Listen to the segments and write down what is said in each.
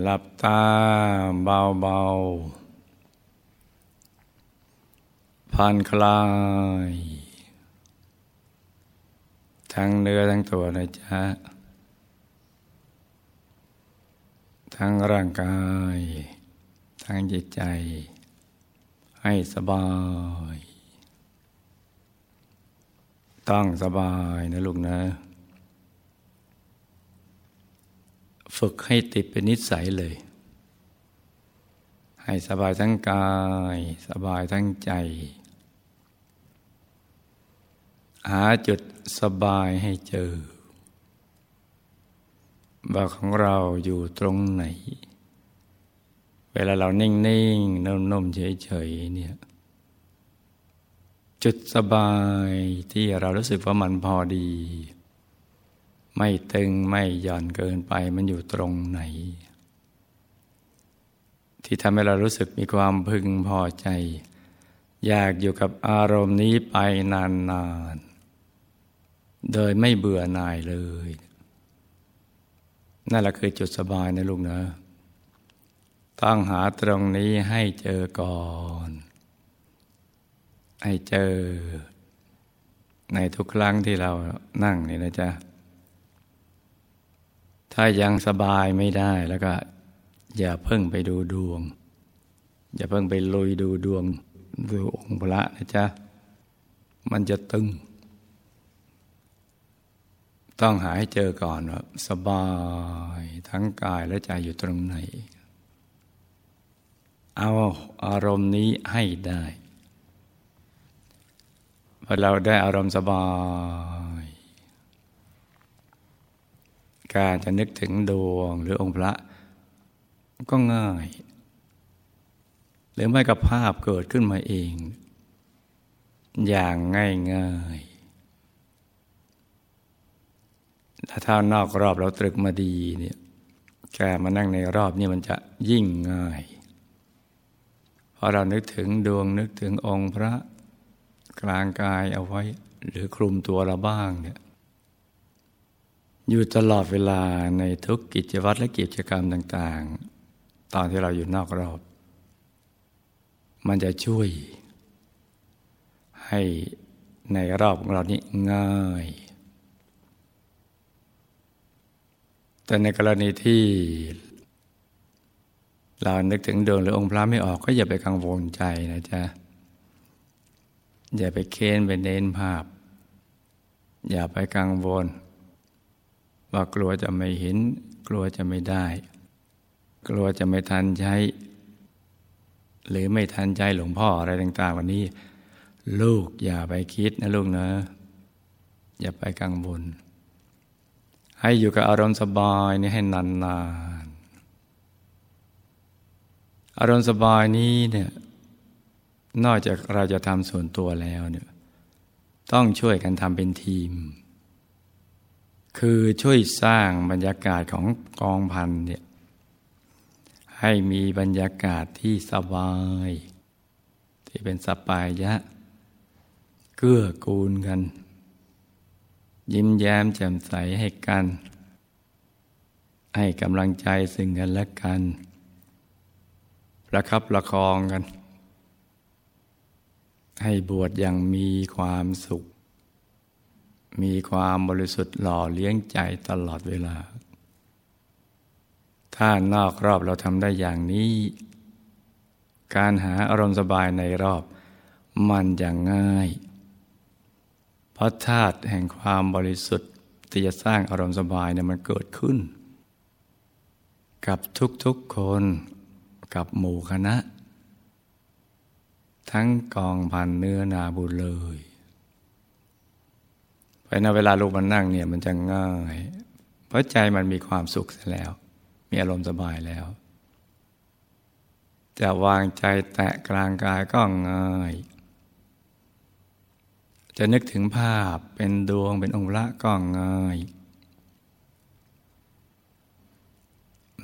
หลับตาเบาๆผ่อนคลาย ทั้งเนื้อทั้งตัวนะจ๊ะ ทั้งร่างกาย ทั้งจิตใจ ให้สบาย ต้องสบายนะลูกนะ ฝึกให้ติดเป็นนิสัยเลย ให้สบายทั้งกาย สบายทั้งใจ หาจุดสบายให้เจอ ว่าของเราอยู่ตรงไหน เวลาเรานิ่งๆนุ่มๆเฉยๆเนี่ยจุดสบายที่เรารู้สึกว่ามันพอดี ไม่ตึงไม่หย่อนเกินไปมันอยู่ตรงไหน ที่ทำให้เรารู้สึกมีความพึงพอใจ อยากอยู่กับอารมณ์นี้ไปนานๆ โดยไม่เบื่อหน่ายเลย นั่นแหละคือจุดสบายนะลูกนะ ต้องหาตรงนี้ให้เจอก่อน ให้เจอ ในทุกครั้งที่เรานั่งนี่นะจ๊ะ ถ้ายังสบายไม่ได้แล้วก็ อย่าเพิ่งไปดูดวง อย่าเพิ่งไปลุยดูดวงดูองค์พระนะจ๊ะ มันจะตึง ต้องหาให้เจอก่อนว่าสบายทั้งกายและใจอยู่ตรงไหน เอาอารมณ์นี้ให้ได้พอเราได้อารมณ์สบาย การจะนึกถึงดวงหรือองค์พระ ก็ง่าย หรือไม่กับภาพเกิดขึ้นมาเอง อย่างง่ายง่ายถ้าท่านอกรอบเราตรึกมาดีเนี่ยแค่มานั่งในรอบนี้มันจะยิ่งง่ายเพอเรานึกถึงดวงนึกถึงองค์พระกลางกายเอาไว้ หรือคลุมตัวเราบ้างเนี่ย อยู่ตลอดเวลาในทุกกิจวัตรและกิจกรรมต่าง ๆ ตอนที่เราอยู่นอกรอบ มันจะช่วย ให้ในรอบของเรานี้ง่าย แต่ในกรณีที่เรานึกถึงดวงหรือองค์พระไม่ออกก็อย่าไปกังวลใจนะจ๊ะ อย่าไปเค้นไปเน้นภาพ อย่าไปกังวล ว่ากลัวจะไม่เห็น กลัวจะไม่ได้ กลัวจะไม่ทันใช้ หรือไม่ทันใจหลวงพ่ออะไรต่าง ๆ วันนี้ ลูกอย่าไปคิดนะลูกนะ อย่าไปกังวลให้อยู่กับอารมณ์สบายนี่ให้นานๆ อารมณ์สบายนี้เนี่ยนอกจากเราจะทำส่วนตัวแล้วเนี่ยต้องช่วยกันทำเป็นทีม คือช่วยสร้างบรรยากาศของกองพันเนี่ยให้มีบรรยากาศที่สบาย ที่เป็นสปายะ เกื้อกูลกัน ยิ้มแย้มแจ่มใสให้กัน ให้กำลังใจซึ่งกันและกัน ประคับประคองกัน ให้บวชอย่างมีความสุข มีความบริสุทธิ์หล่อเลี้ยงใจตลอดเวลา ถ้านอกรอบเราทำได้อย่างนี้ การหาอารมณ์สบายในรอบมันอย่างง่าย เพราะธาตุแห่งความบริสุทธิ์ที่จะสร้างอารมณ์สบายเนี่ยมันเกิดขึ้น กับทุกๆคนกับหมู่คณะ ทั้งกองพันเนื้อนาบุญเลย ไปนเวลาลูกมันนั่งเนี่ยมันจะง่าย เพราะใจมันมีความสุขเสียแล้ว มีอารมณ์สบายแล้ว จะวางใจแตะกลางกายก็ง่าย จะนึกถึงภาพเป็นดวงเป็นองค์ละก็ง่าย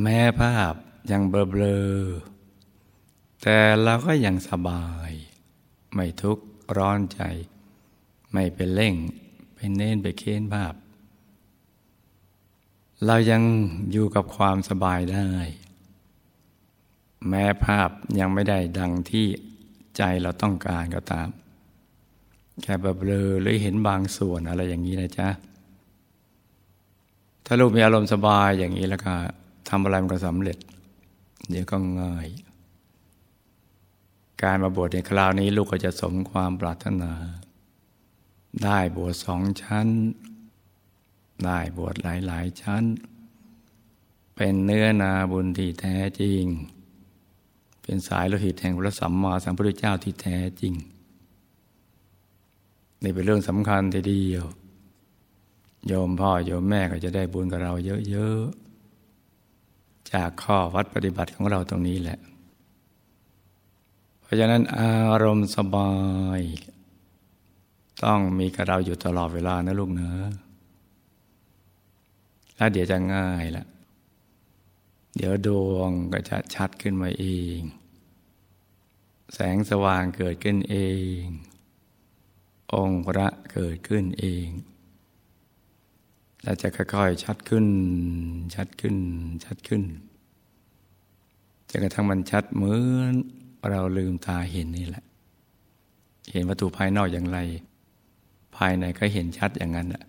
แม้ภาพยังเบลอๆแต่เราก็ยังสบาย ไม่ทุกข์ร้อนใจ ไม่เป็นเร่ง ไปเน้นไปเค้นภาพ เรายังอยู่กับความสบายได้ แม้ภาพยังไม่ได้ดังที่ใจเราต้องการก็ตาม แค่แบบเบลอหรือเห็นบางส่วนอะไรอย่างนี้นะจ๊ะ ถ้าลูกมีอารมณ์สบายอย่างนี้แล้วก็ทำอะไรมันก็สำเร็จ เดี๋ยวก็ง่ายการมาบวชในคราวนี้ลูกก็จะสมความปรารถนา ได้บวชสองชั้น ได้บวชหลายๆชั้น เป็นเนื้อนาบุญที่แท้จริง เป็นสายโลหิตแห่งพระสัมมาสัมพุทธเจ้าที่แท้จริง นี่เป็นเรื่องสำคัญทีเดียว โยมพ่อโยมแม่ก็จะได้บุญกับเราเยอะๆ จากข้อวัดปฏิบัติของเราตรงนี้แหละ เพราะฉะนั้นอารมณ์สบาย ต้องมีกับเราอยู่ตลอดเวลานะลูกเนอะแล้วเดี๋ยวจะง่ายละเดี๋ยวดวงก็จะชัดขึ้นมาเอง แสงสว่างเกิดขึ้นเอง องค์พระเกิดขึ้นเองแล้วจะค่อยๆชัดขึ้น ชัดขึ้น ชัดขึ้นจนกระทั่งมันชัดเหมือนเราลืมตาเห็นนี่แหละ เห็นวัตถุภายนอกอย่างไร ภายในก็เห็นชัดอย่างนั้นแหละ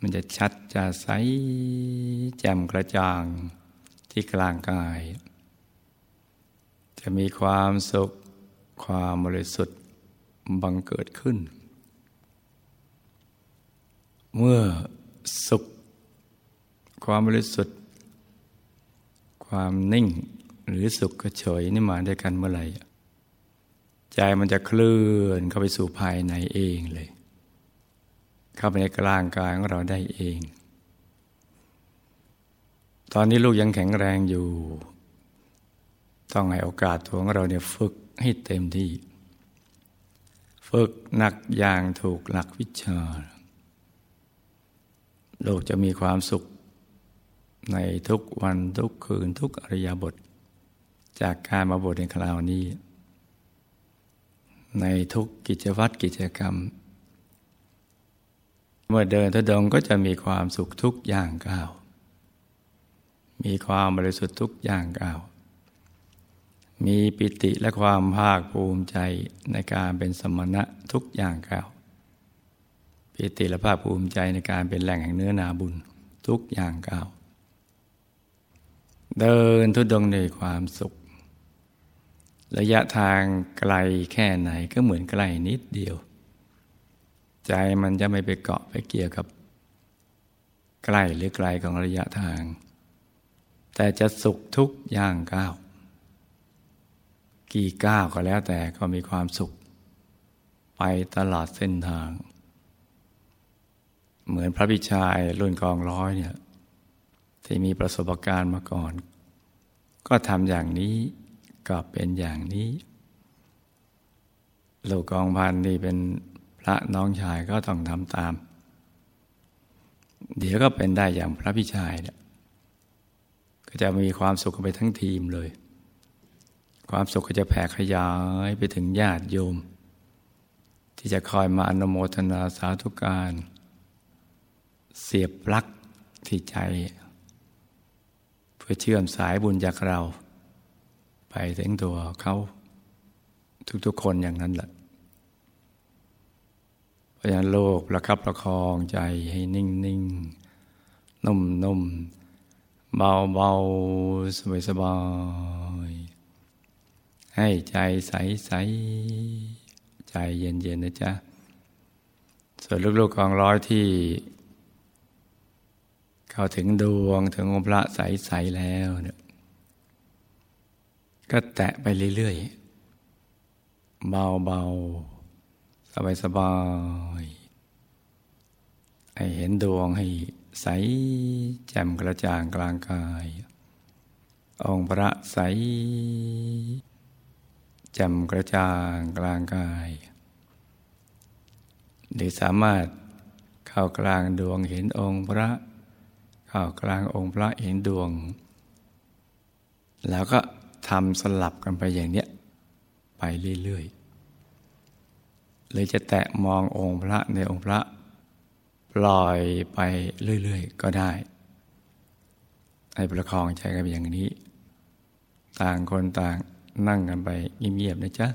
มันจะชัดจะใสแจ่มกระจ่างที่กลางกาย จะมีความสุขความบริสุทธิ์บังเกิดขึ้น เมื่อสุข ความบริสุทธิ์ ความนิ่งหรือสุขเฉยนี่มาด้วยกันเมื่อไหร่ ใจมันจะเคลื่อนเข้าไปสู่ภายในเองเลย เข้าไปในกลางกายของเราได้เอง ตอนนี้ลูกยังแข็งแรงอยู่ ต้องให้โอกาสตัวของเราเนี่ยฝึกให้เต็มที่ ฝึกหนักอย่างถูกหลักวิชาลูกจะมีความสุขในทุกวันทุกคืนทุกอริยบท จากการมาบทในคราวนี้ ในทุกกิจวัตรกิจกรรม เมื่อเดินทุดงก็จะมีความสุขทุกอย่างก้าว มีความบริสุทธิ์ทุกอย่างกล่าว มีปิติและความภาคภูมิใจในการเป็นสมณะทุกอย่างกล่าว ปิติและภาคภูมิใจในการเป็นแหล่งแห่งเนื้อนาบุญทุกอย่างกล่าว เดินทุดงในความสุข ระยะทางไกลแค่ไหนก็เหมือนไกลนิดเดียว ใจมันจะไม่ไปเกาะไปเกี่ยวกับ ใกล้หรือไกลของระยะทาง แต่จะสุขทุกอย่างก้าวกี่ก้าวก็แล้วแต่ก็มีความสุข ไปตลอดเส้นทาง เหมือนพระพิชายรุ่นกองร้อยเนี่ยที่มีประสบการณ์มาก่อน ก็ทำอย่างนี้ ก็เป็นอย่างนี้ ลูกกองพันนี่เป็นพระน้องชายก็ต้องทำตาม เดี๋ยวก็เป็นได้อย่างพระพิชายเนี่ยก็จะมีความสุขไปทั้งทีมเลย ความสุขก็จะแผ่ขยายไปถึงญาติโยม ที่จะคอยมาอนโมทนาสาธุการ เสียบปลั๊กที่ใจ เพื่อเชื่อมสายบุญจากเรา ไปถึงตัวเขาทุกๆคนอย่างนั้นแหละเพราะฉะนั้นโลกประคับประคองใจให้นิ่งๆนุ่มๆเบาเบาสบายสบายให้ใจใสใสใจเย็นเย็นนะจ๊ะ ส่วนลูกๆกองร้อยที่ เข้าถึงดวงถึงองค์พระใสใสแล้วเนี่ย ก็แตะไปเรื่อยๆ เบาเบาสบายสบายให้เห็นดวงให้ใสแจ่มกระจ่างกลางกาย องค์พระใสแจ่มกระจ่างกลางกาย หรือสามารถเข้ากลางดวงเห็นองค์พระ เข้ากลางองค์พระเห็นดวง แล้วก็ ทำสลับกันไปอย่างเนี้ยไปเรื่อยๆเลยจะแตะมององค์พระในองค์พระ ปล่อยไปเรื่อยๆ ก็ได้ให้ประคองใจกันอย่างนี้ ต่างคนต่างนั่งกันไปเงียบๆนะจ๊ะ